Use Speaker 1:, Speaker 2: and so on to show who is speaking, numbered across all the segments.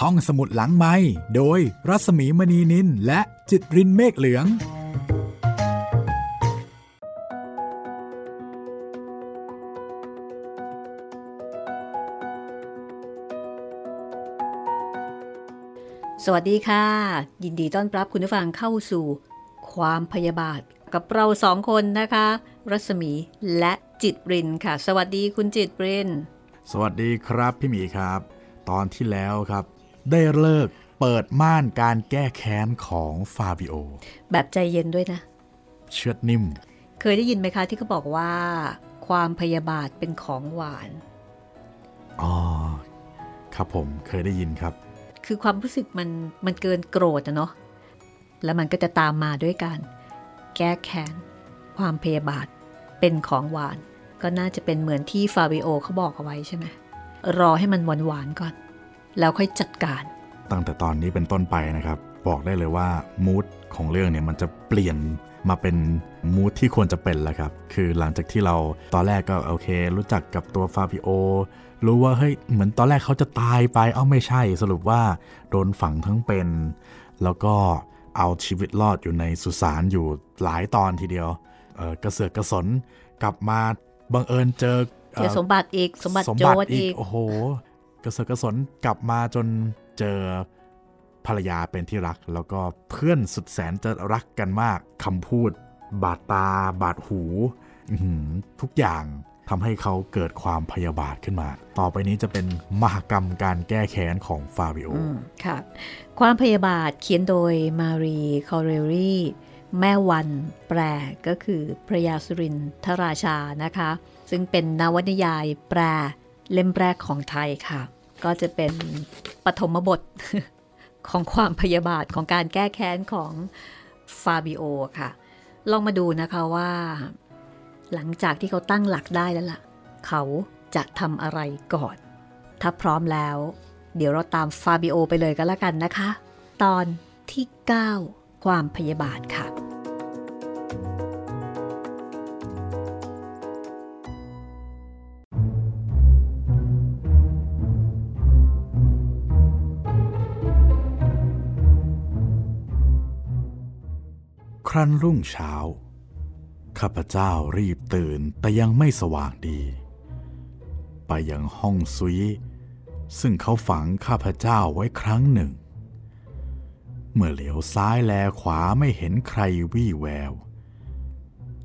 Speaker 1: ห้องสมุดหลังไม้โดยรัสมีมณีนินและจิตรินเมฆเหลือง
Speaker 2: สวัสดีค่ะ ยินดีต้อนรับคุณผู้ฟังเข้าสู่ความพยาบาทกับเราสองคนนะคะ รัศมีและจิตรินค่ะ สวัสดีคุณจิตริน
Speaker 1: สวัสดีครับพี่หมีครับ ตอนที่แล้วครับ ได้เลิกเปิดม่านการแก้แค้นของฟาบิโอ
Speaker 2: แบบใจเย็นด้วยนะ
Speaker 1: เชือดนิ่ม
Speaker 2: เคยได้ยินไหมคะที่เขาบอกว่า ความพยาบาทเป็นของหวาน
Speaker 1: อ๋อ ครับผมเคยได้ยินครับ
Speaker 2: คือความรู้สึกมันมันเกินโกรธอะเนาะแล้วมันก็จะตามมาด้วยการแก้แค้น ความพยาบาทเป็นของหวาน ก็น่าจะเป็นเหมือนที่ฟาบิโอเขาบอกเอาไว้ใช่ไหมรอให้มันหวานหวานๆก่อน แล้วค่อยจัดการ
Speaker 1: ตั้งแต่ตอนนี้เป็นต้นไปนะครับ บอกได้เลยว่ามูดของเรื่องเนี่ยมันจะเปลี่ยนมาเป็นมูดที่ควรจะเป็นแล้วครับ คือหลังจากที่เราตอนแรกก็โอเค รู้จักกับตัวฟาบิโอ รู้ว่าเฮ้ยเหมือนตอนแรกเขาจะตายไป เอ้าไม่ใช่ สรุปว่าโดนฝังทั้งเป็น แล้วก็เอาชีวิตรอดอยู่ในสุสานอยู่หลายตอนทีเดียวเออกระเสือกกระสนกลับมาบังเอิญเจอ
Speaker 2: เจอสมบัติอีกสมบัติ
Speaker 1: สม
Speaker 2: โจ
Speaker 1: บัติ
Speaker 2: รอีก
Speaker 1: โอ้โห กระเสือกกระสนกลับมาจนเจอภรรยาเป็นที่รัก แล้วก็เพื่อนสุดแสนจะรักกันมากคำพูด บาดตา บาดหูทุกอย่างทำให้เขาเกิดความพยาบาทขึ้นมา ต่อไปนี้จะเป็นมหกรรมการแก้แค้นของฟาบิโอ
Speaker 2: ค่ะ ความพยาบาทเขียนโดยมารีคอเรลลีแม่วันแปลก็คือพระยาสุรินทราชานะคะ ซึ่งเป็นนวนิยายแปล เล่มแรกของไทยค่ะ ก็จะเป็นปฐมบทของความพยาบาทของการแก้แค้นของฟาบิโอค่ะ ลองมาดูนะคะว่า หลังจากที่เขาตั้งหลักได้แล้วล่ะ เขาจะทำอะไรก่อน ถ้าพร้อมแล้ว เดี๋ยวเราตามฟาบิโอไปเลยก็แล้วกันนะคะ ตอนที่ 9 ความพยาบาทค่ะ
Speaker 1: ครั้นรุ่งเช้า ข้าพเจ้ารีบตื่นแต่ยังไม่สว่างดี ไปยังห้องซุยซึ่งเขาฝังข้าพเจ้าไว้ครั้งหนึ่ง เมื่อเหลียวซ้ายแลขวาไม่เห็นใครวี่แวว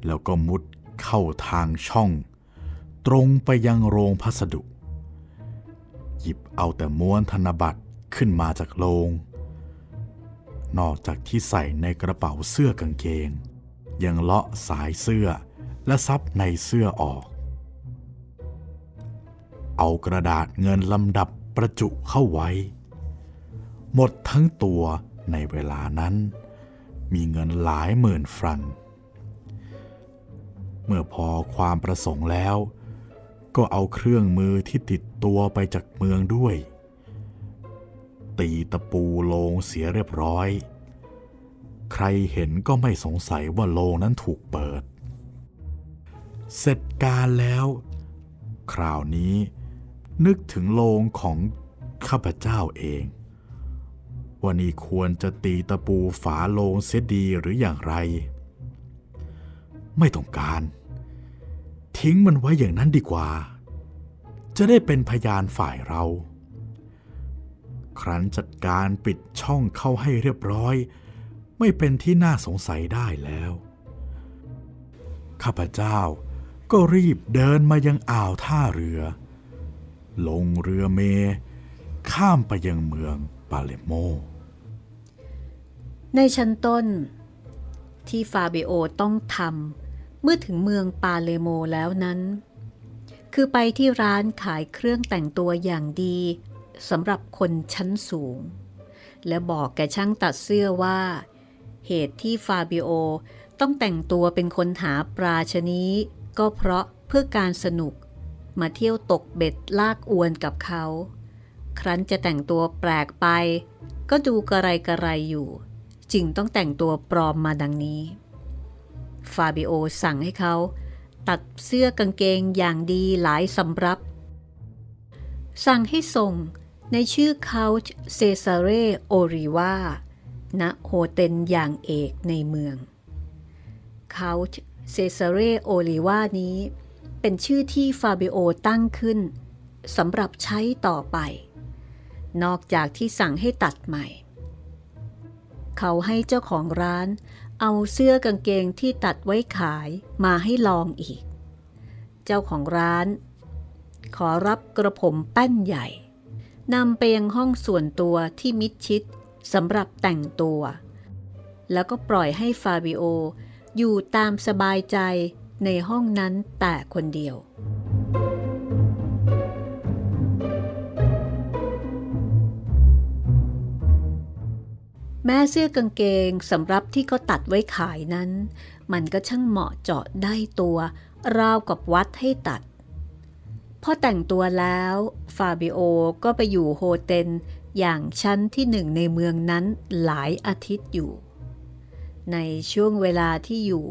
Speaker 1: แล้วก็มุดเข้าทางช่อง ตรงไปยังโรงพัสดุ หยิบเอาแต่ม้วนธนบัตรขึ้นมาจากโรง นอกจากที่ใส่ในกระเป๋าเสื้อกางเกง ยังเลาะสายเสื้อและซับในเสื้อออก เอากระดาษเงินลำดับประจุเข้าไว้ หมดทั้งตัวในเวลานั้น มีเงินหลายหมื่นฟรัง เมื่อพอความประสงค์แล้ว ก็เอาเครื่องมือที่ติดตัวไปจากเมืองด้วย ตีตะปูโลงเสียเรียบร้อย ใครเห็นก็ไม่สงสัยว่าโลงนั้นถูกเปิด เสร็จการแล้ว คราวนี้นึกถึงโลงของข้าพเจ้าเองว่านี่ควรจะตีตะปูฝาโลงเสียดีหรืออย่างไร ไม่ต้องการ ทิ้งมันไว้อย่างนั้นดีกว่า จะได้เป็นพยานฝ่ายเรา ครั้นจัดการปิดช่องเข้าให้เรียบร้อย ไม่เป็นที่น่าสงสัยได้แล้ว ข้าพเจ้าก็รีบเดินมายังอ่าวท่าเรือ ลงเรือเม ข้ามไปยังเมืองปาเลโม
Speaker 2: ในชั้นต้น ที่ฟาเบโอต้องทำเมื่อถึงเมืองปาเลโมแล้วนั้น คือไปที่ร้านขายเครื่องแต่งตัวอย่างดี สำหรับคนชั้นสูง และบอกแกช่างตัดเสื้อว่า เหตุที่ฟาบิโอต้องแต่งตัวเป็นคนหาปลาชนี้ ก็เพราะเพื่อการสนุก มาเที่ยวตกเบ็ดลากอวนกับเขา ครั้นจะแต่งตัวแปลกไป ก็ดูกระไรกระไรอยู่ จึงต้องแต่งตัวปลอมมาดังนี้ ฟาบิโอสั่งให้เขา ตัดเสื้อกางเกงอย่างดีหลายสำรับ สั่งให้ส่ง ในชื่อเคานต์เซซาเรโอลิวาณ hotel อย่างเอกในเมืองเคานต์เซซาเรโอลิวานี้ เป็นชื่อที่ฟาบิโอตั้งขึ้นสำหรับใช้ต่อไป นอกจากที่สั่งให้ตัดใหม่ เขาให้เจ้าของร้าน เอาเสื้อกางเกงที่ตัดไว้ขายมาให้ลองอีก เจ้าของร้าน ขอรับกระผมแป้นใหญ่ นำไปยังห้องส่วนตัวที่มิดชิดสำหรับแต่งตัว แล้วก็ปล่อยให้ฟาบิโออยู่ตามสบายใจในห้องนั้นแต่คนเดียว แม่เสื้อกางเกงสำหรับที่เขาตัดไว้ขายนั้น มันก็ช่างเหมาะเจาะได้ตัว ราวกับวัดให้ตัด พอแต่งตัวแล้วฟาบิโอก็ไปอยู่โฮเทลอย่างชั้นที่หนึ่งในเมืองนั้นหลายอาทิตย์อยู่ ในช่วงเวลาที่อยู่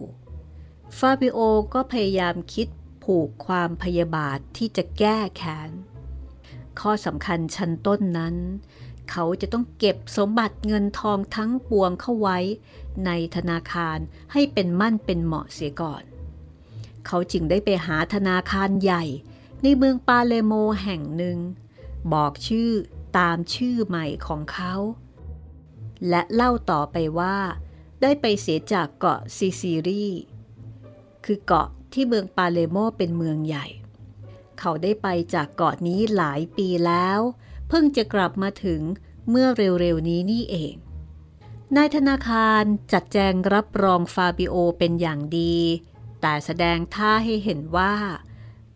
Speaker 2: ฟาบิโอก็พยายามคิดผูกความพยาบาทที่จะแก้แค้น ข้อสำคัญชั้นต้นนั้น เขาจะต้องเก็บสมบัติเงินทองทั้งปวงเข้าไว้ ในธนาคารให้เป็นมั่นเป็นเหมาะเสียก่อน เขาจึงได้ไปหาธนาคารใหญ่ ในเมืองปาเลโมแห่งหนึ่ง บอกชื่อตามชื่อใหม่ของเขา และเล่าต่อไปว่า ได้ไปเสียจากเกาะซิซิลีคือเกาะที่เมืองปาเลอร์โมเป็นเมืองใหญ่ เขาได้ไปจากเกาะนี้หลายปีแล้ว เพิ่งจะกลับมาถึงเมื่อเร็วๆนี้นี่เองนายธนาคารจัดแจงรับรองฟาบิโอเป็นอย่างดี แต่แสดงท่าให้เห็นว่า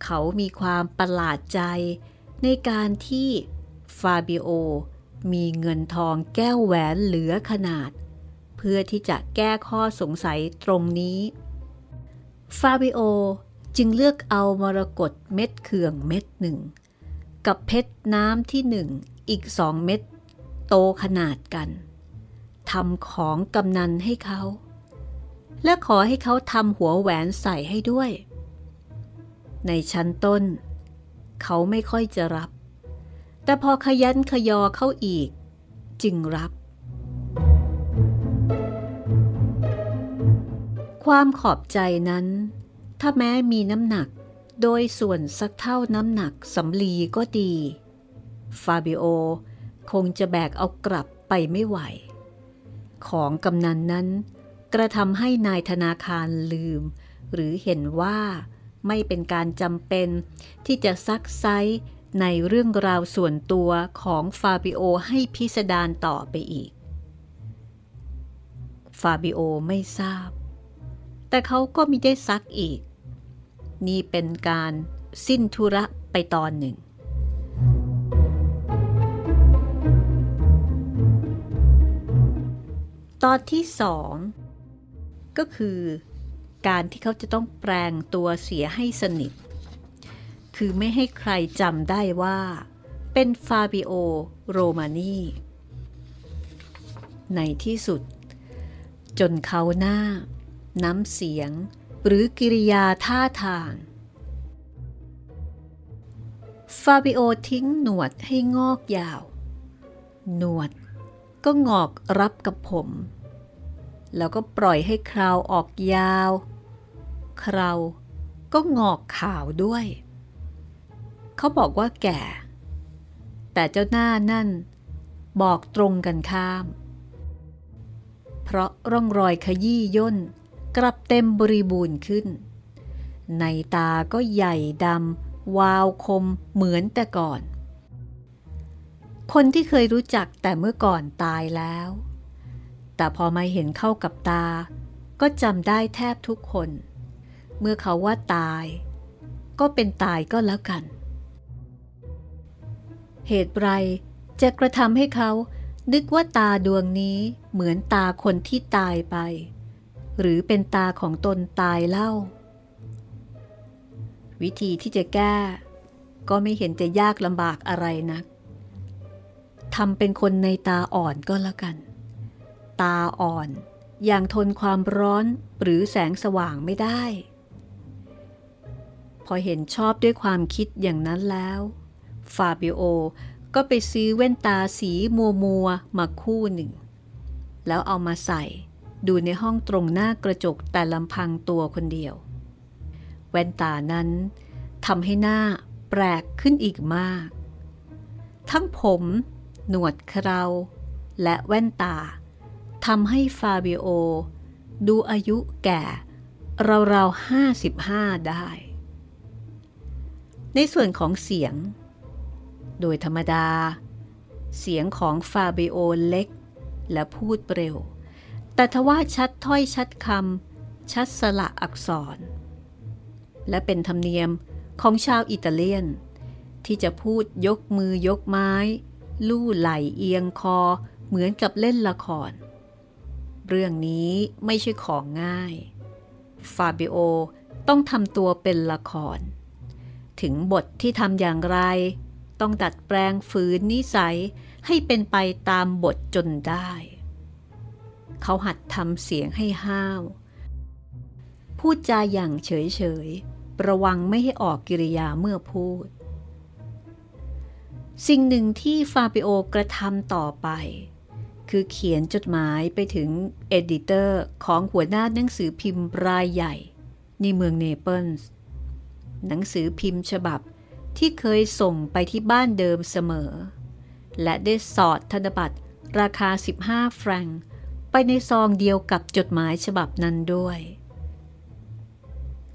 Speaker 2: เขามีความประหลาดใจในการที่ฟาบิโอมีเงินทองแก้วแหวนเหลือขนาด เพื่อที่จะแก้ข้อสงสัยตรงนี้ ฟาบิโอจึงเลือกเอามรกตเม็ดเขื่องเม็ดหนึ่ง กับเพชรน้ำที่หนึ่งอีกสองเม็ดโตขนาดกันทำของกำนันให้เขา และขอให้เขาทำหัวแหวนใส่ให้ด้วย ในชั้นต้น เขาไม่ค่อยจะรับ แต่พอขยันขยอเข้าอีก จึงรับ ความขอบใจนั้น ถ้าแม้มีน้ำหนักโดยส่วนสักเท่าน้ำหนักสำลีก็ดี ฟาบิโอคงจะแบกเอากลับไปไม่ไหว ของกำนันนั้น กระทำให้นายธนาคารลืม หรือเห็นว่า ไม่เป็นการจำเป็น ที่จะซักไซในเรื่องราวส่วนตัวของฟาบิโอให้พิสดารต่อไปอีก ฟาบิโอไม่ทราบ แต่เขาก็มิได้ซักอีก นี่เป็นการสิ้นธุระไปตอนหนึ่ง ตอนที่สองก็คือ การที่เขาจะต้องแปลงตัวเสียให้สนิท คือไม่ให้ใครจำได้ว่า เป็นฟาบิโอ โรมานีในที่สุด จนเค้าหน้า น้ำเสียง หรือกิริยาท่าทาง ฟาบิโอทิ้งหนวดให้งอกยาว หนวดก็งอกรับกับผม แล้วก็ปล่อยให้คราวออกยาว คราวก็งอกขาวด้วย เขาบอกว่าแก่ แต่เจ้าหน้านั่นบอกตรงกันข้าม เพราะร่องรอยขยี้ย่นกลับเต็มบริบูรณ์ขึ้น ในตาก็ใหญ่ดำวาวคมเหมือนแต่ก่อน คนที่เคยรู้จักแต่เมื่อก่อนตายแล้ว แต่พอมาเห็นเข้ากับตา ก็จำได้แทบทุกคน เมื่อเขาว่าตาย ก็เป็นตายก็แล้วกัน เหตุไรจะกระทำให้เขานึกว่าตาดวงนี้เหมือนตาคนที่ตายไป หรือเป็นตาของตนตายเล่า วิธีที่จะแก้ ก็ไม่เห็นจะยากลำบากอะไรนักทำเป็นคนในตาอ่อนก็แล้วกัน ตาอ่อน อย่างทนความร้อนหรือแสงสว่างไม่ได้ พอเห็นชอบด้วยความคิดอย่างนั้นแล้ว ฟาบิโอก็ไปซื้อแว่นตาสีมัวมัวมาคู่หนึ่ง แล้วเอามาใส่ดูในห้องตรงหน้ากระจกแต่ลำพังตัวคนเดียว แว่นตานั้นทำให้หน้าแปลกขึ้นอีกมาก ทั้งผม หนวดเครา และแว่นตา ทำให้ฟาบิโอ ดูอายุแก่ราวๆห้าสิบห้าได้ ในส่วนของเสียง โดยธรรมดา เสียงของฟาบิโอเล็ก และพูดเร็ว แต่ทว่าชัดถ้อยชัดคำชัดสละอักษร และเป็นธรรมเนียมของชาวอิตาเลียน ที่จะพูดยกมือยกไม้ ลู่ไหลเอียงคอเหมือนกับเล่นละคร เรื่องนี้ไม่ใช่ของง่าย ฟาบิโอต้องทำตัวเป็นละคร ถึงบทที่ทำอย่างไร ต้องดัดแปลงฝืนนิสัยให้เป็นไปตามบทจนได้ เขาหัดทำเสียงให้ห้าว พูดจาอย่างเฉยๆระวังไม่ให้ออกกิริยาเมื่อพูด สิ่งหนึ่งที่ฟาบิโอกระทำต่อไป คือเขียนจดหมายไปถึง editor ของหัวหน้าหนังสือพิมพ์รายใหญ่ในเมืองเนเปิลส์หนังสือพิมพ์ฉบับที่เคยส่งไปที่บ้านเดิมเสมอ และได้สอดธนบัตรราคา 15 แฟรงค์ไปในซองเดียวกับจดหมายฉบับนั้นด้วย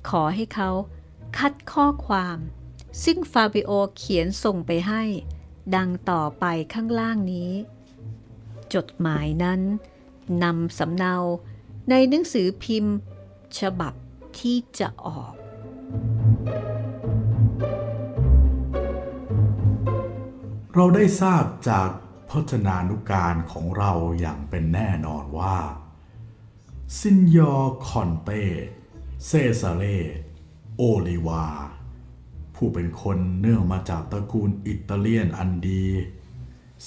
Speaker 2: ขอให้เขาคัดข้อความ ซึ่งฟาบิโอเขียนส่งไปให้ ดังต่อไปข้างล่างนี้ จดหมายนั้นนำสำเนาในหนังสือพิมพ์ ฉบับที่จะออก
Speaker 1: เราได้ทราบจากพจนานุการของเราอย่างเป็นแน่นอนว่า ซินยอร์คอนเตเซซาเรโอลิวา ผู้เป็นคนเนื่องมาจากตระกูลอิตาเลียนอันดี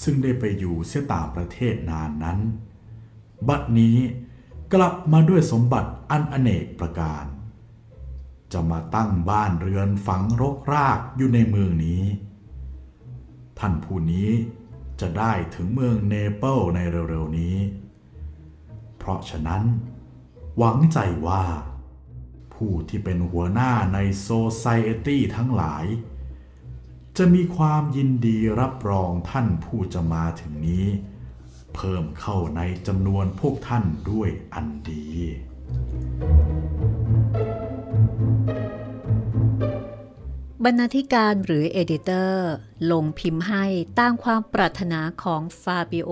Speaker 1: ซึ่งได้ไปอยู่เสียต่างประเทศนานนั้น บัดนี้กลับมาด้วยสมบัติอันอเนกประการ จะมาตั้งบ้านเรือนฝังรกรากอยู่ในเมืองนี้ ท่านผู้นี้จะได้ถึงเมืองเนเปิลในเร็วๆนี้ เพราะฉะนั้น หวังใจว่า ผู้ที่เป็นหัวหน้าในโซไซเอตี้ทั้งหลาย จะมีความยินดีรับรองท่านผู้จะมาถึงนี้ เพิ่มเข้าในจำนวนพวกท่านด้วยอันดี
Speaker 2: บรรณาธิการหรือ editor ลงพิมพ์ให้ตามความปรารถนาของฟาบิโอ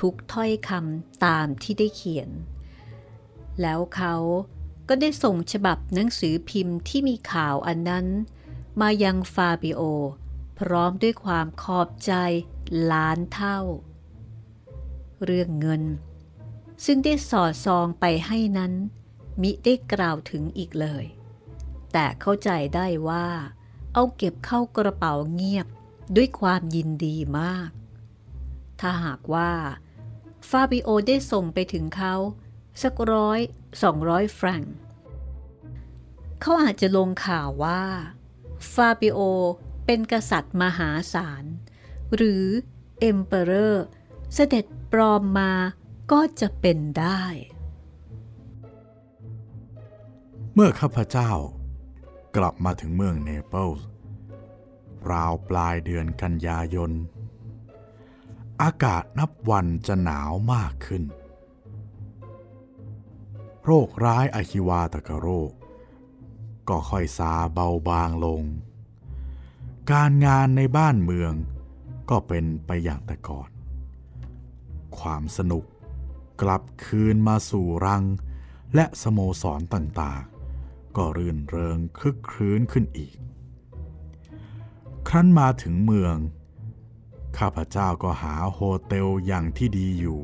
Speaker 2: ทุกถ้อยคำตามที่ได้เขียน แล้วเขาก็ได้ส่งฉบับหนังสือพิมพ์ที่มีข่าวอันนั้น มายังฟาบิโอ พร้อมด้วยความขอบใจล้านเท่า เรื่องเงิน ซึ่งได้สอดซองไปให้นั้น มิได้กล่าวถึงอีกเลย แต่เข้าใจได้ว่า เอาเก็บเข้ากระเป๋าเงียบด้วยความยินดีมาก ถ้าหากว่าฟาบิโอได้ส่งไปถึงเขาสักร้อยสองร้อยแฟรงเขาอาจจะลงข่าวว่า ฟาบิโอ เป็นกษัตริย์มหาศาล หรือ emperor เสด็จปลอมมาก็จะเป็นได้
Speaker 1: เมื่อข้าพเจ้ากลับมาถึงเมืองเนเปิลส์ราวปลายเดือนกันยายน อากาศนับวันจะหนาวมากขึ้น โรคร้ายอะคิวาตกโรค ก็ค่อยซาเบาบางลง การงานในบ้านเมืองก็เป็นไปอย่างแต่ก่อน ความสนุกกลับคืนมาสู่รัง และสโมสรต่างๆ ก็รื่นเริงคึกครื้นขึ้นอีก ครั้นมาถึงเมือง ข้าพเจ้าก็หาโฮเทลอย่างที่ดีอยู่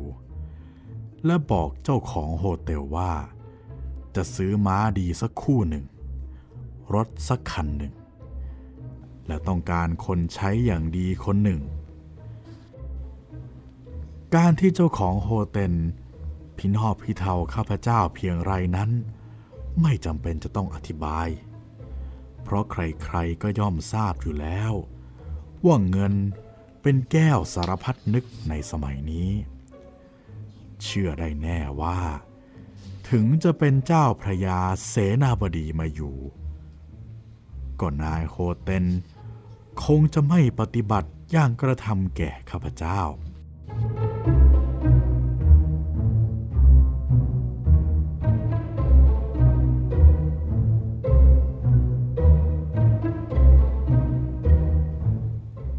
Speaker 1: และบอกเจ้าของโฮเทลว่า จะซื้อม้าดีสักคู่หนึ่ง รถสักคันหนึ่ง และต้องการคนใช้อย่างดีคนหนึ่ง การที่เจ้าของโฮเทลพินอบพิเทาข้าพเจ้าเพียงไรนั้น ไม่จำเป็นจะต้องอธิบาย เพราะใครๆก็ย่อมทราบอยู่แล้ว ว่าเงินเป็นแก้วสารพัดนึกในสมัยนี้ เชื่อได้แน่ว่า ถึงจะเป็นเจ้าพระยาเสนาบดีมาอยู่ ก็นายโฮเทนคงจะไม่ปฏิบัติอย่างกระทำแก่ข้าพเจ้า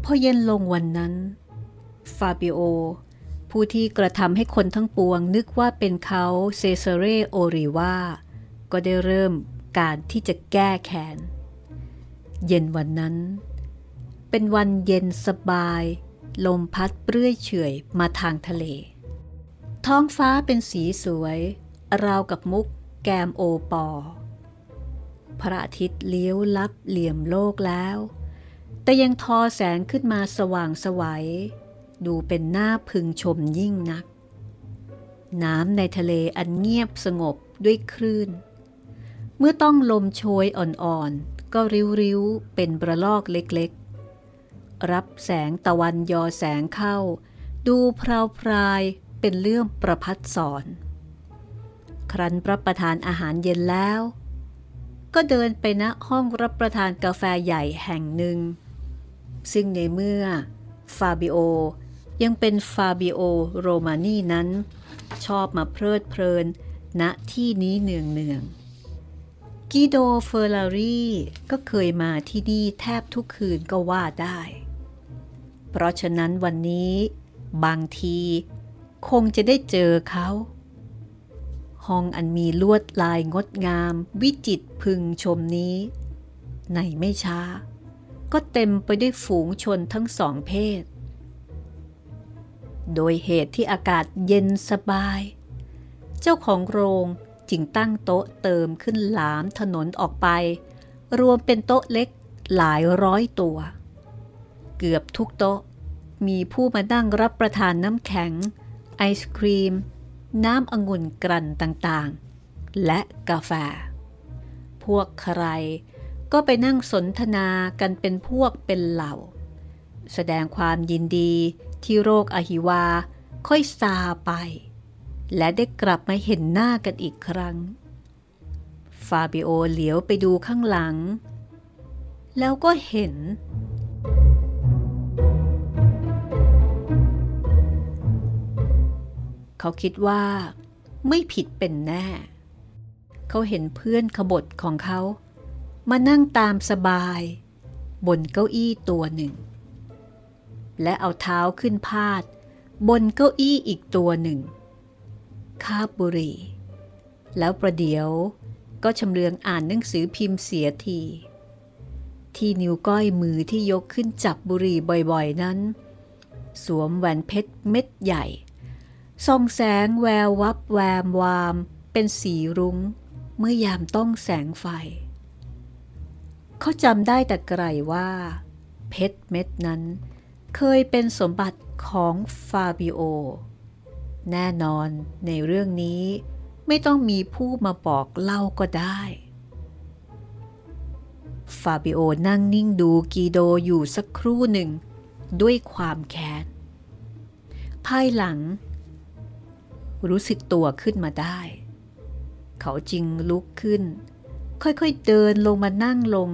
Speaker 2: พอเย็นลงวันนั้น ฟาบิโอ ผู้ที่กระทำให้คนทั้งปวงนึกว่าเป็นเขาเซเซเรโอริวาก็ได้เริ่มการที่จะแก้แค้น เย็นวันนั้น เป็นวันเย็นสบาย ลมพัดเปรื่อยเฉยมาทางทะเล ท้องฟ้าเป็นสีสวย ราวกับมุกแกมโอปอ พระอาทิตย์เลี้ยวลับเหลี่ยมโลกแล้ว แต่ยังทอแสงขึ้นมาสว่างสวัย ดูเป็นหน้าพึงชมยิ่งนัก น้ำในทะเลอันเงียบสงบด้วยคลื่น เมื่อต้องลมโชยอ่อนๆ ก็ริ้วๆ เป็นประลอกเล็กๆ รับแสงตะวันยอแสงเข้า ดูพราวพรายเป็นเรื่องประพัดสอน ครั้นรับประทานอาหารเย็นแล้ว ก็เดินไปณห้องรับประทานกาแฟใหญ่แห่งหนึ่ง ซึ่งในเมื่อฟาบิโอยังเป็นฟาบิโอโรมานีนั้น ชอบมาเพลิดเพลินณที่นี้เนืองเนือง กิโดเฟอร์ลารีก็เคยมาที่นี่แทบทุกคืนก็ว่าได้ เพราะฉะนั้นวันนี้บางทีคงจะได้เจอเขา ห้องอันมีลวดลายงดงาม วิจิตรพึงชมนี้ ในไม่ช้า ก็เต็มไปด้วยฝูงชนทั้งสองเพศ โดยเหตุที่อากาศเย็นสบาย เจ้าของโรง จึงตั้งโต๊ะเติมขึ้นหลามถนนออกไป รวมเป็นโต๊ะเล็กหลายร้อยตัว เกือบทุกโต๊ะ มีผู้มานั่งรับประทานน้ำแข็ง ไอศครีม น้ำองุ่นกลั่นต่างๆ และกาแฟ พวกใครก็ไปนั่งสนทนากันเป็นพวกเป็นเหล่า แสดงความยินดีที่โรคอหิวาค่อยซาไป และได้กลับมาเห็นหน้ากันอีกครั้ง ฟาบิโอเหลียวไปดูข้างหลัง แล้วก็เห็น เขาคิดว่าไม่ผิดเป็นแน่ เขาเห็นเพื่อนขบฏของเขา มานั่งตามสบาย บนเก้าอี้ตัวหนึ่ง และเอาเท้าขึ้นพาด บนเก้าอี้อีกตัวหนึ่ง คาบบุรี แล้วประเดี๋ยวก็ชำเลืองอ่านหนังสือพิมพ์เสียที ที่นิ้วก้อยมือที่ยกขึ้นจับบุหรี่บ่อยๆนั้น สวมแหวนเพชรเม็ดใหญ่ส่องแสงแวววับแวมวาม เป็นสีรุง้ง เมื่อยามต้องแสงไฟ เขาจำได้แต่ไกลว่า เพชรเม็ดนั้น เคยเป็นสมบัติของฟาบิโอ แน่นอนในเรื่องนี้ไม่ต้องมีผู้มาบอกเล่าก็ได้ ฟาบิโอนั่งนิ่งดูกีโดอยู่สักครู่หนึ่ง ด้วยความแค้น ภายหลัง รู้สึกตัวขึ้นมาได้ เขาจึงลุกขึ้น ค่อยๆเดินลงมานั่งลง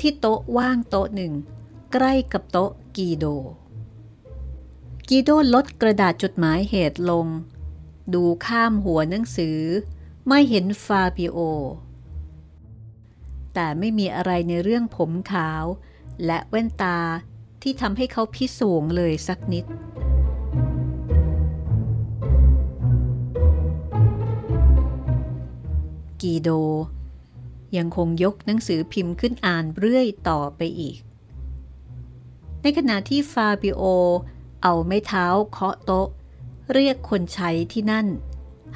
Speaker 2: ที่โต๊ะว่างโต๊ะหนึ่ง ใกล้กับโต๊ะกีโด กีโดลดกระดาษจดหมายเหตุลง ดูข้ามหัวหนังสือ ไม่เห็นฟาบิโอ แต่ไม่มีอะไรในเรื่องผมขาว และแว่นตาที่ทำให้เขาพิสูงเลยสักนิดกีโด ยังคงยกหนังสือพิมพ์ขึ้นอ่านเรื่อยต่อไปอีก ในขณะที่ฟาบิโอ เอาไม้เท้าเคาะโต๊ะ เรียกคนใช้ที่นั่น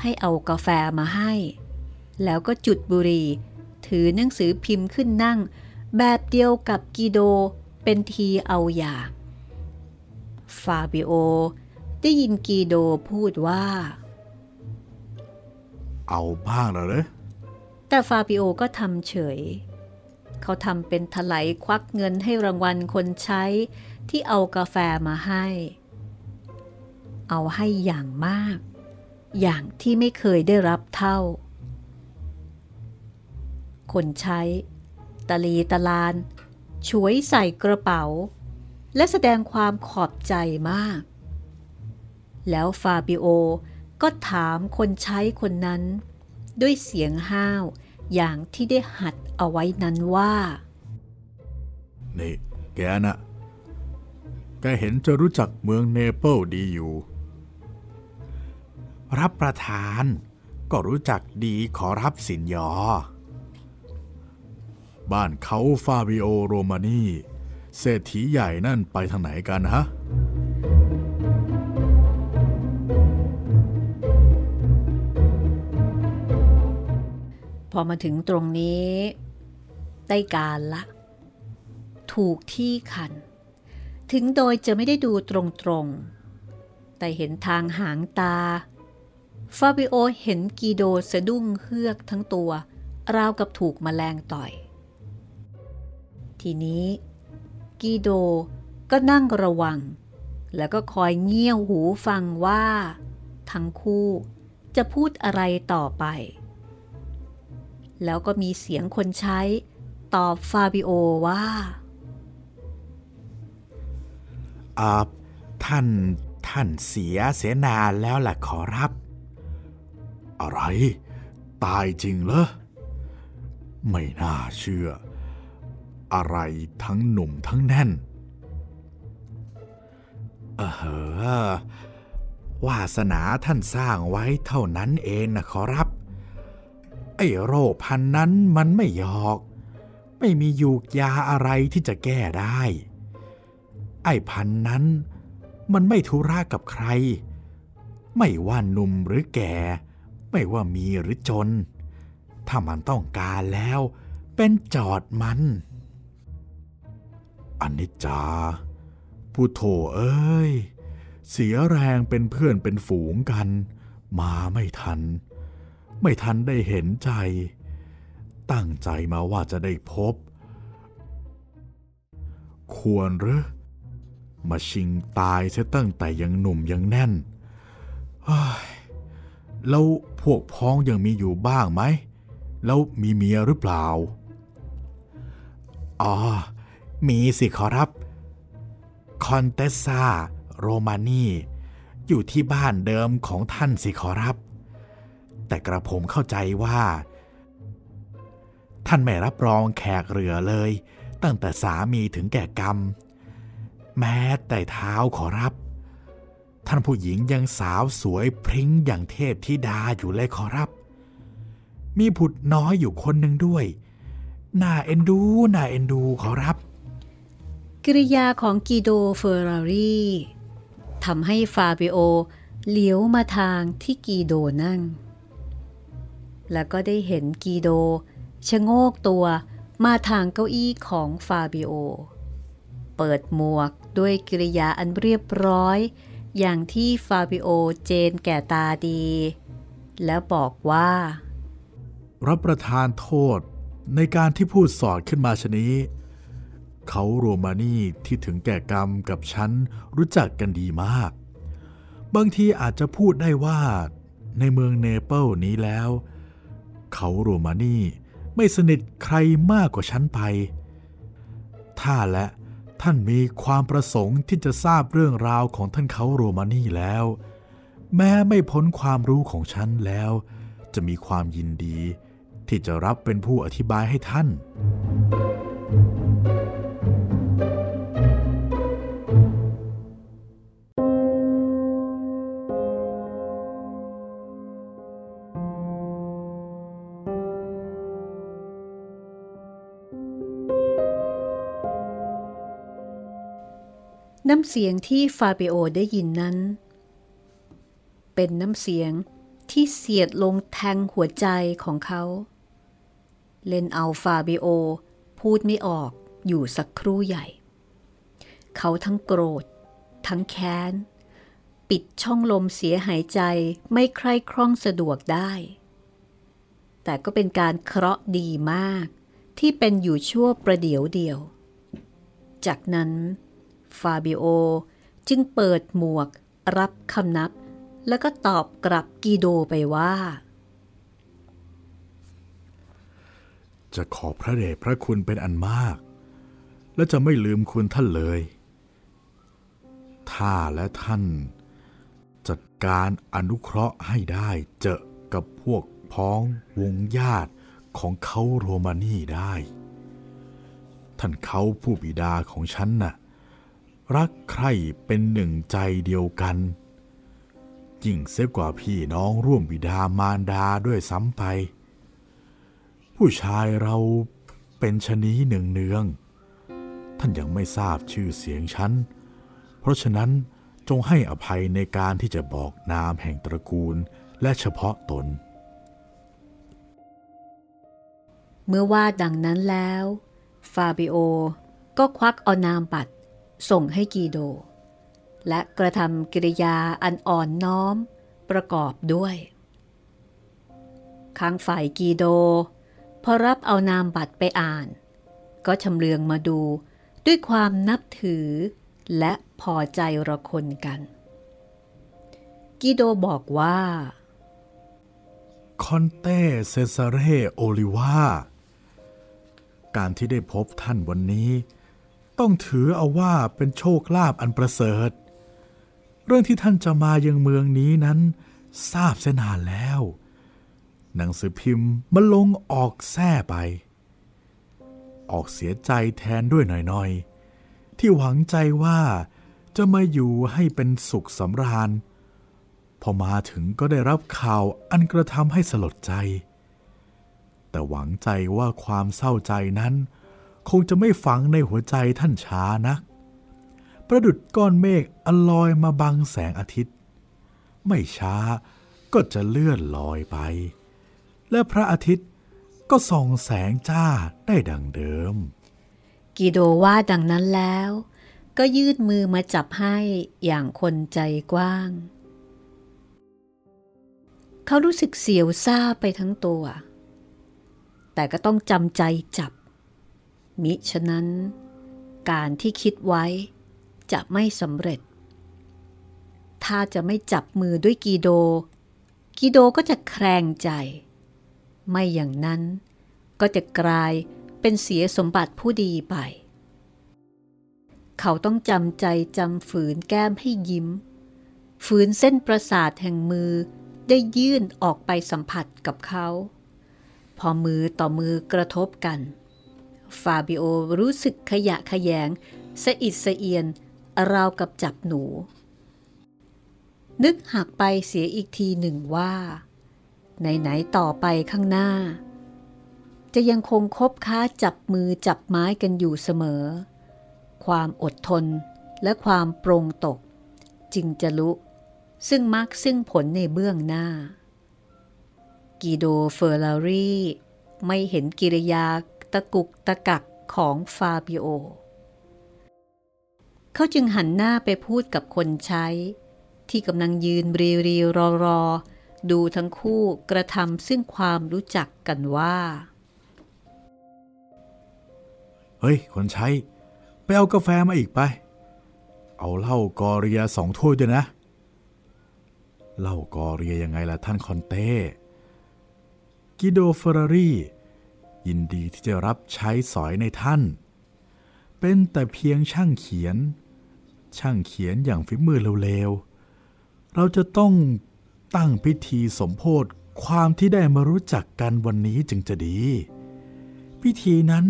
Speaker 2: ให้เอากาแฟมาให้ แล้วก็จุดบุหรี่ถือหนังสือพิมพ์ขึ้นนั่ง แบบเดียวกับกีโดเป็นทีเอาอย่าง ฟาบิโอ ได้ยินกีโดพูดว่า
Speaker 1: เอาบ้างแล้วเหรอ
Speaker 2: แต่ฟาบิโอก็ทำเฉย เขาทำเป็นถลายควักเงินให้รางวัลคนใช้ที่เอากาแฟมาให้ เอาให้อย่างมาก อย่างที่ไม่เคยได้รับเท่า คนใช้ ตะลีตะลานช่วยใส่กระเป๋า และแสดงความขอบใจมาก แล้วฟาบิโอก็ถามคนใช้คนนั้น ด้วยเสียงห้าว อย่างที่ได้หัดเอาไว้นั้นว่า
Speaker 1: นี่ แกน่ะ แกเห็นจะรู้จักเมืองเนเปิลดีอยู่ รับประทานก็รู้จักดีขอรับซินยอร์ บ้านเคานต์ฟาบิโอโรมานีเศรษฐีใหญ่นั่นไปทางไหนกันฮะ
Speaker 2: พอมาถึงตรงนี้ได้การละ ถูกที่คัน ถึงโดยจะไม่ได้ดูตรงๆ แต่เห็นทางหางตา ฟาบิโอเห็นกีโดสะดุ้งเฮือกทั้งตัว ราวกับถูกมแมลงต่อย ทีนี้กีโดก็นั่งระวัง แล้วก็คอยเงี่ยวหูฟังว่า ทั้งคู่จะพูดอะไรต่อไป แล้วก็มีเสียงคนใช้ ตอบฟาบิโอว่า
Speaker 1: อาท่านท่านเสียเสียนานแล้วแหละขอรับ อะไร ตายจริงเหรอ ไม่น่าเชื่อ อะไรทั้งหนุ่มทั้งแน่น เออวาสนาท่านสร้างไว้เท่านั้นเองนะขอรับ ไอ้โรคพันนั้นมันไม่หยอก ไม่มียูกยาอะไรที่จะแก้ได้ ไอ้พันนั้นมันไม่ทุรากับใคร ไม่ว่าหนุ่มหรือแก่ ไม่ว่ามีหรือจน ถ้ามันต้องการแล้วเป็นจอดมันอันนิจจาพุโทโธเอ้ย เสียแรงเป็นเพื่อนเป็นฝูงกัน มาไม่ทัน ไม่ทันได้เห็นใจ ตั้งใจมาว่าจะได้พบ ควรหรือมาชิงตายเสียตั้งแต่ยังหนุ่มยังแน่นเฮ้ยแล้วพวกพ้องยังมีอยู่บ้างไหม แล้วมีเมียหรือเปล่า อ๋อ มีสิขอรับ คอนเตสซาโรมานีอยู่ที่บ้านเดิมของท่านสิขอรับ แต่กระผมเข้าใจว่า ท่านไม่รับรองแขกเรือเลย ตั้งแต่สามีถึงแก่กรรม แม้แต่เท้าขอรับ ท่านผู้หญิงยังสาวสวยพริ้งอย่างเทพธิดาอยู่เลยขอรับ มีบุตรน้อยอยู่คนหนึ่งด้วยน่าเอ็นดูน่าเอ็นดูขอรับ
Speaker 2: กิริยาของกีโดเฟอร์รารี่ทำให้ฟาบิโอเลี้ยวมาทางที่กีโดนั่ง แล้วก็ได้เห็นกีโดชะโงกตัวมาทางเก้าอี้ของฟาบิโอ เปิดหมวกด้วยกิริยาอันเรียบร้อย อย่างที่ฟาบิโอเจนแก่ตาดี แล้วบอกว่า
Speaker 1: รับประทานโทษในการที่พูดสอดขึ้นมาชนี้ เขาโรมานี่ที่ถึงแก่กรรมกับฉันรู้จักกันดีมาก บางทีอาจจะพูดได้ว่า ในเมืองเนเปิลนี้แล้ว เขาโรมานี่ไม่สนิทใครมากกว่าฉันไป ถ้าและท่านมีความประสงค์ที่จะทราบเรื่องราวของท่านเขาโรมานี่แล้ว แม้ไม่พ้นความรู้ของฉันแล้ว จะมีความยินดีที่จะรับเป็นผู้อธิบายให้ท่านำ
Speaker 2: เสียงที่ฟาเบโอได้ยินนั้น เป็นน้ำเสียงที่เสียดลงแทงหัวใจของเขา เล่นเอาฟาเบโอพูดไม่ออกอยู่สักครู่ใหญ่ เขาทั้งโกรธ ทั้งแค้น ปิดช่องลมเสียหายใจไม่ใคร่คล่องสะดวกได้ แต่ก็เป็นการเคราะห์ดีมากที่เป็นอยู่ชั่วประเดี๋ยวเดียว จากนั้น ฟาบิโอ จึงเปิดหมวก รับคำนับ แล้วก็ตอบกลับกีโดไปว่า
Speaker 1: จะขอบพระเดชพระคุณเป็นอันมาก และจะไม่ลืมคุณท่านเลยถ้าและท่าน จัดการอนุเคราะห์ให้ได้เจอกับพวกพ้องวงญาติของเขาโรมานีได้ ท่านเขาผู้บิดาของฉันน่ะ รักใครเป็นหนึ่งใจเดียวกัน ยิ่งเสียกว่าพี่น้องร่วมบิดามารดาด้วยซ้ำไป ผู้ชายเราเป็นชนี้เนืองเนืองๆท่านยังไม่ทราบชื่อเสียงฉัน เพราะฉะนั้นจงให้อภัยในการที่จะบอกนามแห่งตระกูลและเฉพาะตน
Speaker 2: เมื่อว่าดังนั้นแล้ว ฟาบิโอก็ควักเอานามบัตร ส่งให้กีโด และกระทำกิริยาอันอ่อนน้อมประกอบด้วยข้างฝ่ายกีโด พอรับเอานามบัตรไปอ่าน ก็ชำเลืองมาดูด้วยความนับถือและพอใจระคนกันกีโดบอกว่า
Speaker 1: คอนเต้เซซาเรโอลิวาการที่ได้พบท่านวันนี้ ต้องถือเอาว่าเป็นโชคลาภอันประเสริฐ เรื่องที่ท่านจะมายังเมืองนี้นั้น ทราบเส้นานแล้ว หนังสือพิมพ์มันลงออกแท้ไป ออกเสียใจแทนด้วยหน่อยๆ ที่หวังใจว่าจะมาอยู่ให้เป็นสุขสำราญ พอมาถึงก็ได้รับข่าวอันกระทำให้สลดใจ แต่หวังใจว่าความเศร้าใจนั้น คงจะไม่ฝังในหัวใจท่านช้านัก ประดุดก้อนเมฆอลอยมาบังแสงอาทิตย์ ไม่ช้าก็จะเลื่อนลอยไป และพระอาทิตย์ก็ส่องแสงจ้าได้ดังเดิม
Speaker 2: กีโดว่าดังนั้นแล้ว ก็ยืดมือมาจับให้อย่างคนใจกว้าง เขารู้สึกเสียวซ่าไปทั้งตัว แต่ก็ต้องจำใจจับ มิฉะนั้น การที่คิดไว้จะไม่สำเร็จ ถ้าจะไม่จับมือด้วยกีโด กีโดก็จะแครงใจ ไม่อย่างนั้นก็จะกลายเป็นเสียสมบัติผู้ดีไป เขาต้องจำใจจำฝืนแก้มให้ยิ้ม ฝืนเส้นประสาทแห่งมือได้ยื่นออกไปสัมผัสกับเขา พอมือต่อมือกระทบกัน ฟาบิโอรู้สึกขยะขยงสะอิดสะเอียน ราวกับจับหนู นึกหักไปเสียอีกทีหนึ่งว่า ไหนๆต่อไปข้างหน้า จะยังคงคบค้าจับมือจับไม้กันอยู่เสมอ ความอดทนและความปรงตก จึงจะลุซึ่งมักซึ่งผลในเบื้องหน้ากีโดเฟอร์ลารีไม่เห็นกิริยา ตะกุกตะกักของฟาบิโอ เขาจึงหันหน้าไปพูดกับคนใช้ ที่กำลังยืนรีรีรอรอดูทั้งคู่กระทำซึ่งความรู้จักกันว่า
Speaker 1: เฮ้ย คนใช้ ไปเอากาแฟมาอีกไป เอาเหล้ากอเรียสองถ้วยด้วยนะ เหล้ากอเรียยังไงล่ะท่านคอนเต้ กิโดเฟอร์รารี ยินดีที่จะรับใช้สอยในท่าน เป็นแต่เพียงช่างเขียน ช่างเขียนอย่างฝีมือเร็วๆ เราจะต้องตั้งพิธีสมโพธความที่ได้มารู้จักกันวันนี้จึงจะดี พิธีนั้น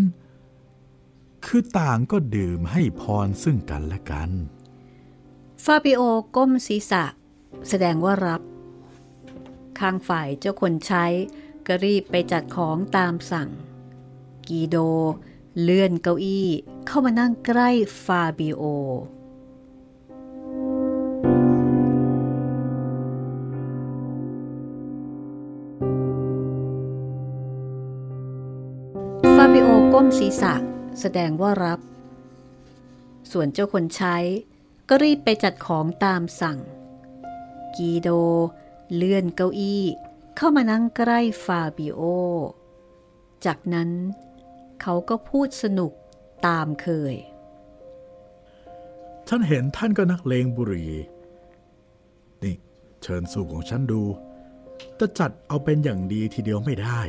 Speaker 1: คือต่างก็ดื่มให้พรซึ่งกันและกัน
Speaker 2: ฟาบิโอก้มศีรษะ แสดงว่ารับ ข้างฝ่ายเจ้าคนใช้ ก็รีบไปจัดของตามสั่ง กีโดเลื่อนเก้าอี้เข้ามานั่งใกล้ฟาบิโอ ฟาบิโอก้มศีรษะแสดงว่ารับ ส่วนเจ้าคนใช้ก็รีบไปจัดของตามสั่ง กีโดเลื่อนเก้าอี้ เข้ามานั่งใกล้ฟาบิโอ จากนั้นเขาก็พูดสนุกตามเคย
Speaker 1: ฉันเห็นท่านก็นักเลงบุหรี่นี่เชิญสูบของฉันดู จะจัดเอาเป็นอย่างดีทีเดียวไม่ได้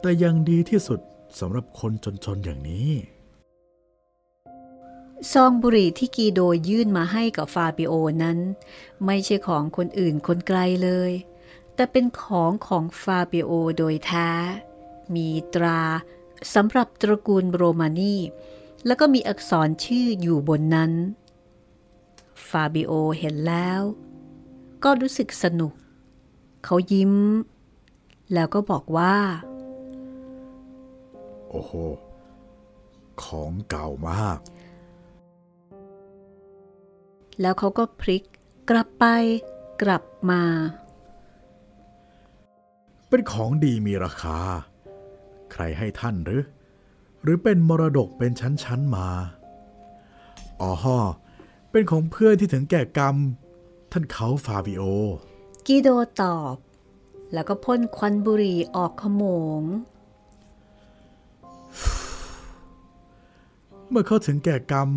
Speaker 1: แต่ยังดีที่สุดสำหรับคนจนๆอย่างนี้
Speaker 2: ซองบุหรี่ที่กีโดยื่นมาให้กับฟาบิโอนั้น ไม่ใช่ของคนอื่นคนไกลเลย แต่เป็นของของฟาบิโอโดยแท้ มีตราสำหรับตระกูลโรมานีแล้วก็มีอักษรชื่ออยู่บนนั้น ฟาบิโอเห็นแล้ว ก็รู้สึกสนุก เขายิ้ม แล้วก็บอกว่า
Speaker 1: โอ้โห ของเก่ามาก
Speaker 2: แล้วเขาก็พลิกกลับไปกลับมา
Speaker 1: เป็นของดีมีราคา ใครให้ท่านหรือ หรือเป็นมรดกเป็นชั้นๆมาอ๋อเป็นของเพื่อนที่ถึงแก่กรรม ท่านเขาฟาบิโอ
Speaker 2: กิโดตอบ แล้วก็พ่นควันบุหรี่ออกขโมง
Speaker 1: เมื่อเขาถึงแก่กรรม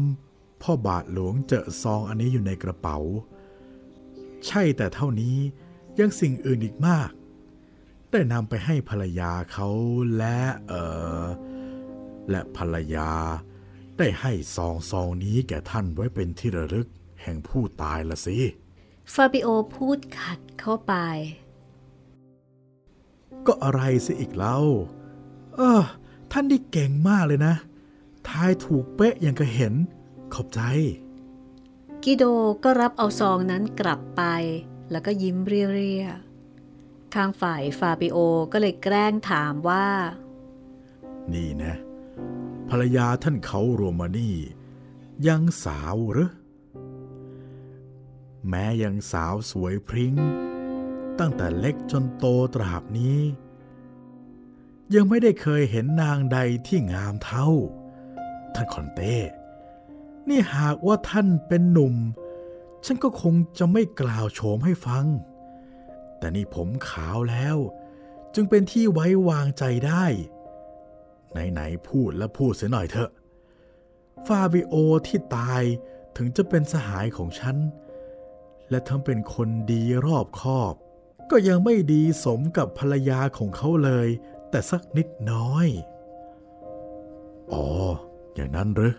Speaker 1: พ่อบาทหลวงเจอซองอันนี้อยู่ในกระเป๋า ใช่แต่เท่านี้ยังสิ่งอื่นอีกมาก ได้นำไปให้ภรรยาเขาและเออและภรรยา ได้ให้ซองซองนี้แก่ท่านไว้เป็นที่ระลึกแห่งผู้ตายละสิ
Speaker 2: ฟาบิโอพูดขัดเข้าไป
Speaker 1: ก็อะไรสิอีกเล่า เออ ท่านนี่เก่งมากเลยนะ ทายถูกเป๊ะอย่างก็เห็น ขอบใจ
Speaker 2: กิโดก็รับเอาซองนั้นกลับไป แล้วก็ยิ้มเรียๆ ทางฝ่ายฟาบิโอก็เลยแกล้งถามว่า
Speaker 1: นี่นะ ภรรยาท่านเขาโรมานียังสาวหรือแม้ยังสาวสวยพริง้ง ตั้งแต่เล็กจนโตตราบนี้ ยังไม่ได้เคยเห็นนางใดที่งามเท่า ท่านคอนเต้ นี่หากว่าท่านเป็นหนุ่ม ฉันก็คงจะไม่กล่าวโฉมให้ฟัง แต่นี่ผมขาวแล้ว จึงเป็นที่ไว้วางใจได้ ไหนๆพูดและพูดเสียหน่อยเถอะ ฟาบิโอที่ตายถึงจะเป็นสหายของฉัน และทั้งเป็นคนดีรอบคอบ ก็ยังไม่ดีสมกับภรรยาของเขาเลย แต่สักนิดน้อย อ๋อ อย่างนั้นหรือ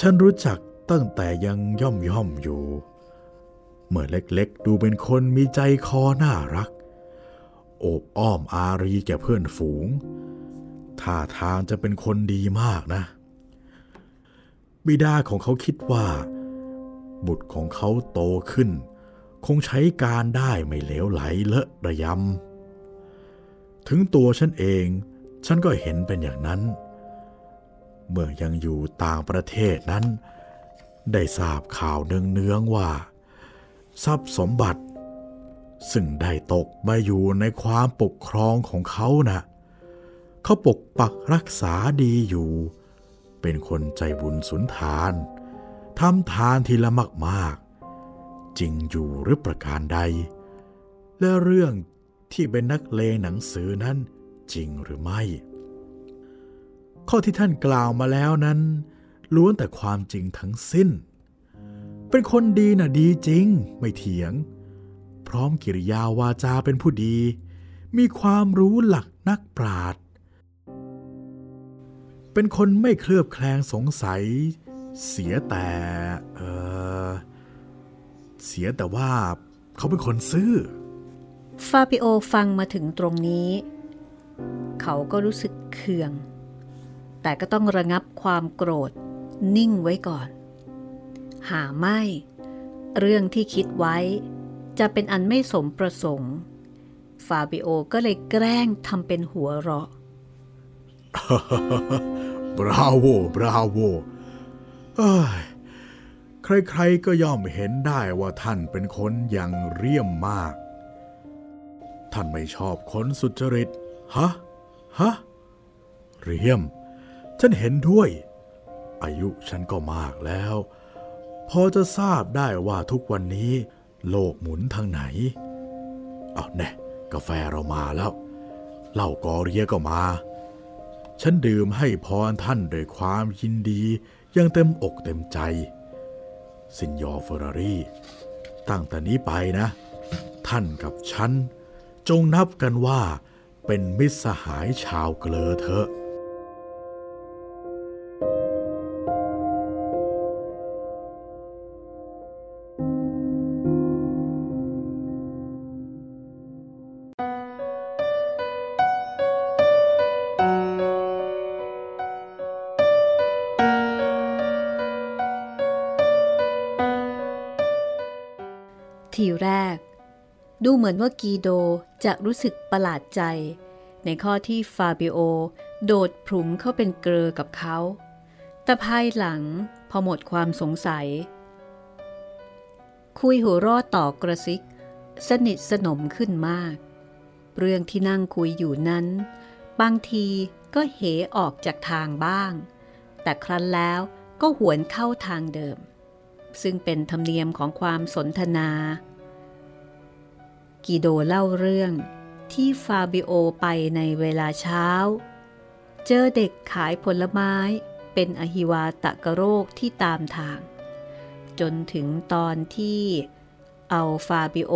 Speaker 1: ฉันรู้จักตั้งแต่ยังย่อมย่อมอยู่ เมื่อเล็กๆ ดูเป็นคนมีใจคอน่ารัก โอบอ้อมอารีแก่เพื่อนฝูง ท่าทางจะเป็นคนดีมากนะ บิดาของเขาคิดว่า บุตรของเขาโตขึ้น คงใช้การได้ไม่เหลวไหลเลอะระยำ ถึงตัวฉันเอง ฉันก็เห็นเป็นอย่างนั้น เมื่อยังอยู่ต่างประเทศนั้น ได้ทราบข่าวเนืองๆว่า ทรัพย์สมบัติ ซึ่งได้ตกมาอยู่ในความปกครองของเขาน่ะเขาปกปักรักษาดีอยู่ เป็นคนใจบุญสุนทานทำทานทีละมากๆ จริงอยู่หรือประการใด และเรื่องที่เป็นนักเลงหนังสือนั้นจริงหรือไม่ ข้อที่ท่านกล่าวมาแล้วนั้นล้วนแต่ความจริงทั้งสิ้น เป็นคนดีน่ะดีจริง ไม่เถียง พร้อมกิริยาวาจาเป็นผู้ดี มีความรู้หลักนักปราชญ์เป็นคนไม่เคลือบแคลงสงสัย เสียแต่ เออเสียแต่ว่าเขาเป็นคนซื่อ
Speaker 2: ฟาบิโอฟังมาถึงตรงนี้ เขาก็รู้สึกเคือง แต่ก็ต้องระงับความโกรธนิ่งไว้ก่อน หาไม่ เรื่องที่คิดไว้ จะเป็นอันไม่สมประสงค์ ฟาบิโอก็เลยแกล้งทำเป็นหัวเราะ
Speaker 1: บราโว บราโวเอ้ยใครๆก็ย่อมเห็นได้ว่าท่านเป็นคนอย่างเรี่ยมมาก ท่านไม่ชอบคนสุจริต ฮะ ฮะ เรี่ยม ฉันเห็นด้วย อายุฉันก็มากแล้ว พอจะทราบได้ว่าทุกวันนี้ โลกหมุนทางไหน เอาแน่กาแฟเรามาแล้วเหล้ากอเรียก็มา ฉันดื่มให้พรท่านด้วยความยินดียังเต็มอกเต็มใจ สินยอร์เฟอร์รารี่ ตั้งแต่นี้ไปนะ ท่านกับฉัน จงนับกันว่าเป็นมิตรสหายชาวเกลอเถอะ
Speaker 2: ทีแรก ดูเหมือนว่ากีโดจะรู้สึกประหลาดใจ ในข้อที่ฟาบิโอโดดผุมเข้าเป็นเกลอกับเขา แต่ภายหลังพอหมดความสงสัย คุยหัวรอดต่อกระซิก สนิทสนมขึ้นมาก เรื่องที่นั่งคุยอยู่นั้น บางทีก็เหออกจากทางบ้าง แต่ครั้นแล้วก็หวนเข้าทางเดิม ซึ่งเป็นธรรมเนียมของความสนทนา กีโดเล่าเรื่องที่ฟาบิโอไปในเวลาเช้า เจอเด็กขายผลไม้เป็นอหิวาตะกะโรคที่ตามทาง จนถึงตอนที่เอาฟาบิโอ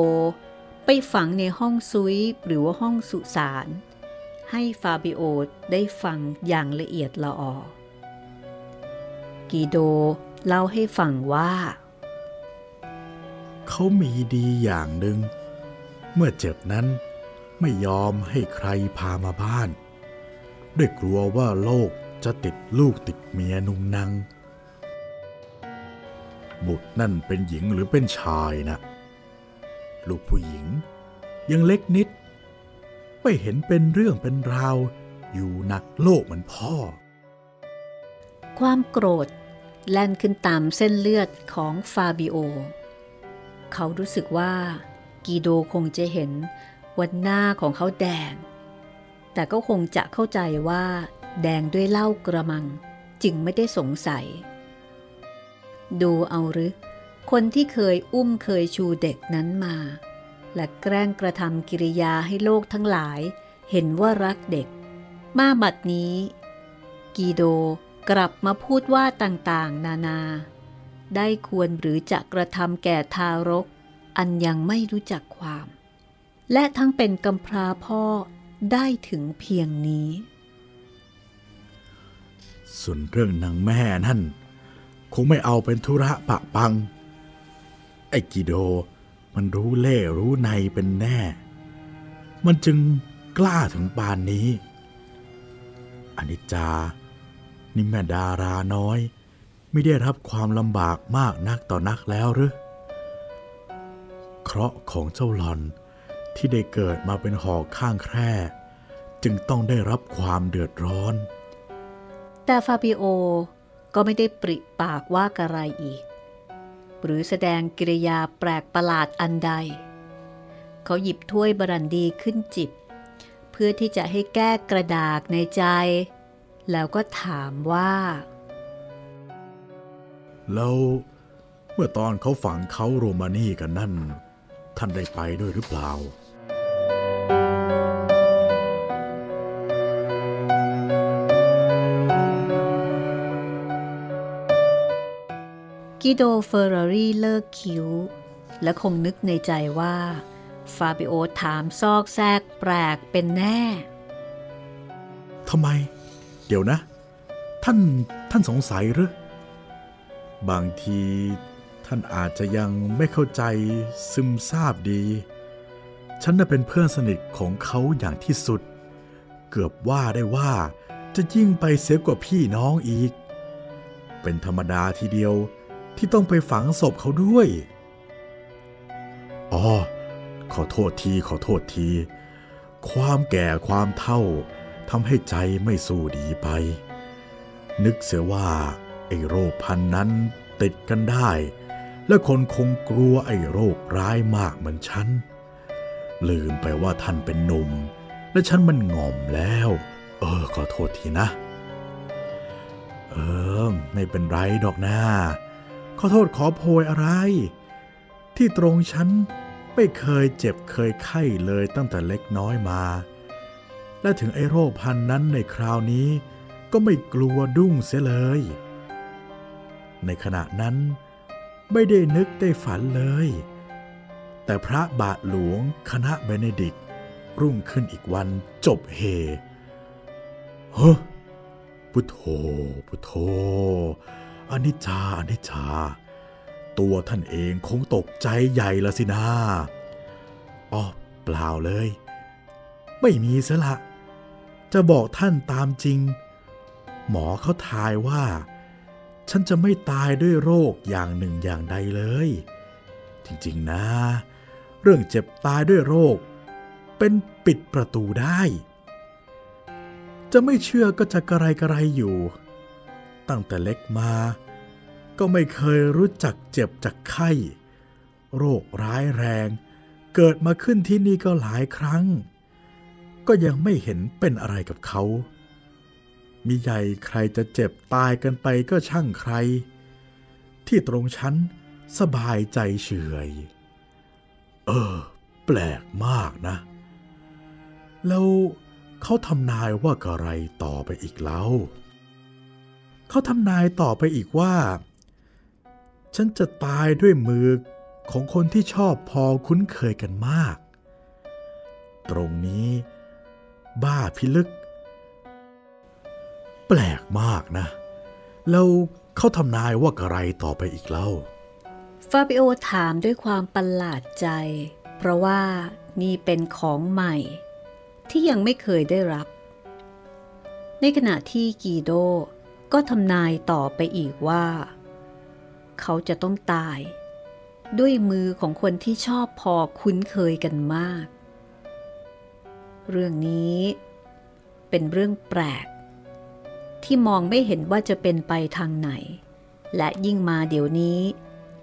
Speaker 2: ไปฝังในห้องซุยหรือว่าห้องสุสานให้ฟาบิโอได้ฟังอย่างละเอียดละออกีโดเล่าให้ฟังว่า
Speaker 1: เขามีดีอย่างหนึ่ง เมื่อเจ็บนั้นไม่ยอมให้ใครพามาบ้าน ด้วยกลัวว่าโลกจะติดลูกติดเมียนุงนางบุตรนั่นเป็นหญิงหรือเป็นชายนะลูกผู้หญิง ยังเล็กนิด ไม่เห็นเป็นเรื่องเป็นราว อยู่หนักโลกเหมือนพ่อ
Speaker 2: ความโกรธ แล่นขึ้นตามเส้นเลือดของฟาบิโอ เขารู้สึกว่า กีโดคงจะเห็นวันหน้าของเขาแดง แต่ก็คงจะเข้าใจว่า แดงด้วยเหล้ากระมัง จึงไม่ได้สงสัย ดูเอาหรือคนที่เคยอุ้มเคยชูเด็กนั้นมา และแกล้งกระทำกิริยาให้โลกทั้งหลาย เห็นว่ารักเด็ก มาบัดนี้ กีโดกลับมาพูดว่าต่างๆ นานา ได้ควรหรือจะกระทำแก่ทารก อันยังไม่รู้จักความ และทั้งเป็นกำพร้าพ่อได้ถึงเพียงนี้
Speaker 1: ส่วนเรื่องนางแม่นั่น คงไม่เอาเป็นธุระปะปัง ไอ้กิโดมันรู้เล่รู้ในเป็นแน่ มันจึงกล้าถึงปานนี้อนิจจา นี่แม่ดาราน้อย ไม่ได้รับความลำบากมากนักต่อนักแล้วหรือ เคราะห์ของเจ้าหลอน ที่ได้เกิดมาเป็นหอกข้างแคร่จึงต้องได้รับความเดือดร้อน
Speaker 2: แต่ฟาบิโอก็ไม่ได้ปริปากว่ากระไรอีก หรือแสดงกิริยาแปลกประหลาดอันใด เขาหยิบถ้วยบรันดีขึ้นจิบ เพื่อที่จะให้แก้กระดากในใจ แล้วก็ถามว่า
Speaker 1: แล้วเมื่อตอนเขาฝังเขาโรมานีกันนั่น ท่านได้ไปด้วยหรือเปล่า
Speaker 2: กิโดเฟอร์รารี่เลิกคิ้ว และคงนึกในใจว่า ฟาบิโอถามซอกแซกแปลกเป็นแน่
Speaker 1: ทำไม เดี๋ยวนะ ท่านท่านสงสัยหรือ บางที ท่านอาจจะยังไม่เข้าใจซึมซาบดี ฉันน่ะเป็นเพื่อนสนิทของเขาอย่างที่สุด เกือบว่าได้ว่าจะยิ่งไปเสียกว่าพี่น้องอีก เป็นธรรมดาทีเดียวที่ต้องไปฝังศพเขาด้วย อ๋อ ขอโทษทีขอโทษที ความแก่ความเท่าทำให้ใจไม่สู้ดีไป นึกเสียว่าไอ้โรคพันนั้นติดกันได้ และคนคงกลัวไอ้โรคร้ายมากเหมือนฉัน ลืมไปว่าท่านเป็นหนุ่ม และฉันมันง่อมแล้ว เออขอโทษทีนะ เออ ไม่เป็นไรดอกนะขอโทษขอโพยอะไร ที่ตรงฉันไม่เคยเจ็บเคยไข้เลยตั้งแต่เล็กน้อยมา และถึงไอ้โรคพันนั้นในคราวนี้ ก็ไม่กลัวดุ้งเสียเลย ในขณะนั้น ไม่ได้นึกได้ฝันเลย แต่พระบาทหลวงคณะเบเนดิก์รุ่งขึ้นอีกวันจบเฮเฮ้พุทโธ พุทโธอนิจจาอนิจจา ตัวท่านเองคงตกใจใหญ่ละสินะอ๋อเปล่าเลย ไม่มีซะละ จะบอกท่านตามจริง หมอเขาทายว่า ฉันจะไม่ตายด้วยโรคอย่างหนึ่งอย่างใดเลย จริงๆนะ เรื่องเจ็บตายด้วยโรค เป็นปิดประตูได้ จะไม่เชื่อก็จะกระไรกระไรอยู่ ตั้งแต่เล็กมา ก็ไม่เคยรู้จักเจ็บจากไข้ โรคร้ายแรง เกิดมาขึ้นที่นี่ก็หลายครั้ง ก็ยังไม่เห็นเป็นอะไรกับเขา มีใหญ่ใครจะเจ็บตายกันไปก็ช่างใคร ที่ตรงฉันสบายใจเฉย เออ แปลกมากนะ แล้วเขาทำนายว่ากระไรต่อไปอีกเล่าเขาทำนายต่อไปอีกว่า ฉันจะตายด้วยมือของคนที่ชอบพอคุ้นเคยกันมาก ตรงนี้ บ้าพิลึก แปลกมากนะ แล้วเขาทำนายว่ากระไรต่อไปอีกเล่า
Speaker 2: ฟาบิโอถามด้วยความประหลาดใจ เพราะว่านี่เป็นของใหม่ ที่ยังไม่เคยได้รับ ในขณะที่กีโดก็ทำนายต่อไปอีกว่า เขาจะต้องตาย ด้วยมือของคนที่ชอบพอคุ้นเคยกันมาก เรื่องนี้เป็นเรื่องแปลก ที่มองไม่เห็นว่าจะเป็นไปทางไหน และยิ่งมาเดี๋ยวนี้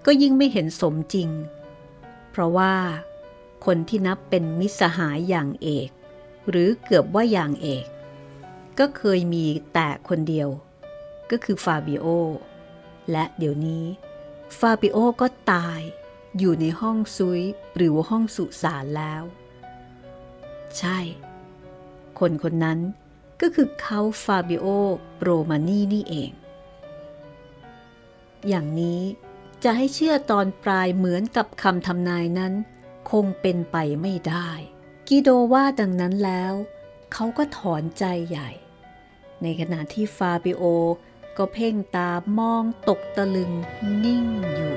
Speaker 2: ก็ยิ่งไม่เห็นสมจริง เพราะว่าคนที่นับเป็นมิสหายอย่างเอก หรือเกือบว่าอย่างเอก ก็เคยมีแต่คนเดียว ก็คือฟาบิโอ และเดี๋ยวนี้ ฟาบิโอก็ตายอยู่ในห้องซุยหรือห้องสุสานแล้ว ใช่ คนคนนั้น ก็คือเขาฟาบิโอโรมานีนี่เอง อย่างนี้จะให้เชื่อตอนปลายเหมือนกับคำทำนายนั้น คงเป็นไปไม่ได้ กิโดว่าดังนั้นแล้ว เขาก็ถอนใจใหญ่ ในขณะที่ฟาบิโอก็เพ่งตามองตกตะลึงนิ่งอยู่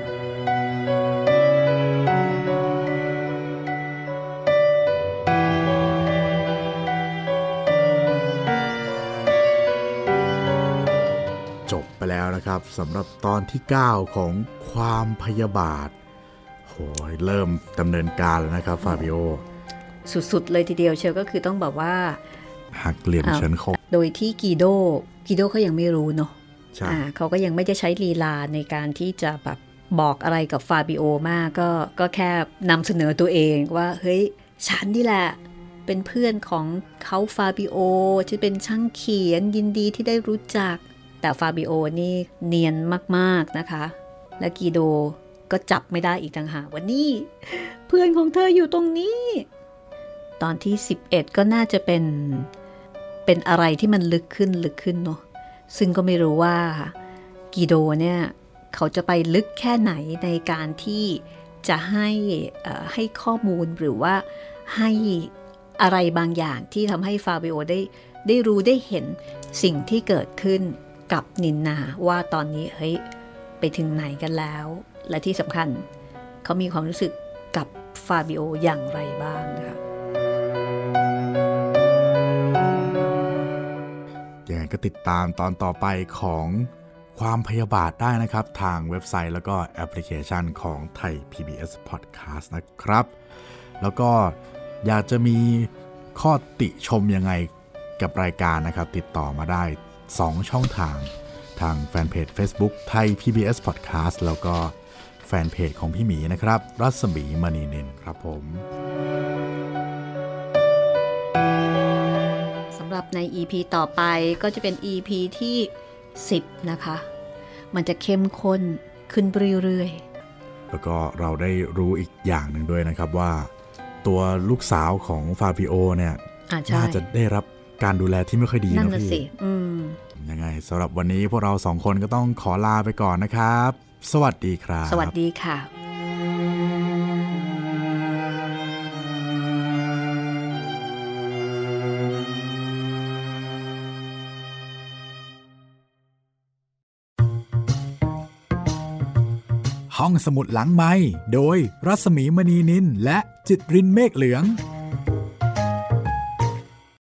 Speaker 1: แล้วนะครับสำหรับตอนที่ 9 ของความพยาบาทโหยเริ่มดำเนินการแล้วนะครับฟาบิโอ
Speaker 2: สุดๆ เลยทีเดียวเชียวก็คือต้องแบบว่า
Speaker 1: หักเหลี่ยม
Speaker 2: อ้าว
Speaker 1: เฉือนคม
Speaker 2: โดยที่กีโดกีโดเขายังไม่รู้เนาะ
Speaker 1: ใช่
Speaker 2: อ่าเขาก็ยังไม่ได้ใช้ลีลาในการที่จะแบบบอกอะไรกับฟาบิโอมากก็ก็แค่นำเสนอตัวเองว่า เฮ้ย ฉันนี่แหละเป็นเพื่อนของเขาฟาบิโอที่เป็นช่างเขียนยินดีที่ได้รู้จัก แต่ฟาบิโอนี่เนียนมากๆนะคะ และกีโดก็จับไม่ได้อีกต่างหากว่านี่เพื่อนของเธออยู่ตรงนี้ ตอนที่ 11 ก็น่าจะเป็นเป็นอะไรที่มันลึกขึ้นลึกขึ้นเนาะซึ่งก็ไม่รู้ว่ากีโดเนี่ยเขาจะไปลึกแค่ไหนในการที่จะให้ให้ข้อมูลหรือว่าให้อะไรบางอย่างที่ทำให้ฟาบิโอได้ได้รู้ได้เห็นสิ่งที่เกิดขึ้น กับนินนาว่าตอนนี้เฮ้ยไปถึงไหนกันแล้ว และที่สำคัญเขามีความรู้สึกกับฟาบิโออย่างไรบ้างนะคะ
Speaker 1: ยังไงก็ติดตามตอนต่อไปของความพยาบาทได้นะครับ ทางเว็บไซต์แล้วก็แอปพลิเคชันของไทย PBS Podcast นะครับ แล้วก็อยากจะมีข้อติชมยังไงกับรายการนะครับ ติดต่อมาได้ 2 ช่องทาง ทางแฟนเพจ Facebook ไทย PBS Podcast แล้วก็แฟนเพจของพี่หมีนะครับ รัศมีมณีนินครับผม
Speaker 2: สำหรับใน EP ต่อไปก็จะเป็น EP ที่ 10 นะคะ มันจะเข้มข้นขึ้นเรื่อย
Speaker 1: แล้วก็เราได้รู้อีกอย่างหนึ่งด้วยนะครับว่า ตัวลูกสาวของฟาบิโอเนี่ย
Speaker 2: ๆอ่าใช่
Speaker 1: น่าจะได้รับ การดูแลที่ไม่ค่อยดี
Speaker 2: นะ
Speaker 1: พี่ยังไงสำหรับวันนี้พวกเราสองคนก็ต้องขอลาไปก่อนนะครับ สวัสดีครับ
Speaker 2: สวัสดีค่ะ
Speaker 1: ห้องสมุดหลังไม้โดยรัสมีมณีนินและจิตรินเมฆเหลือง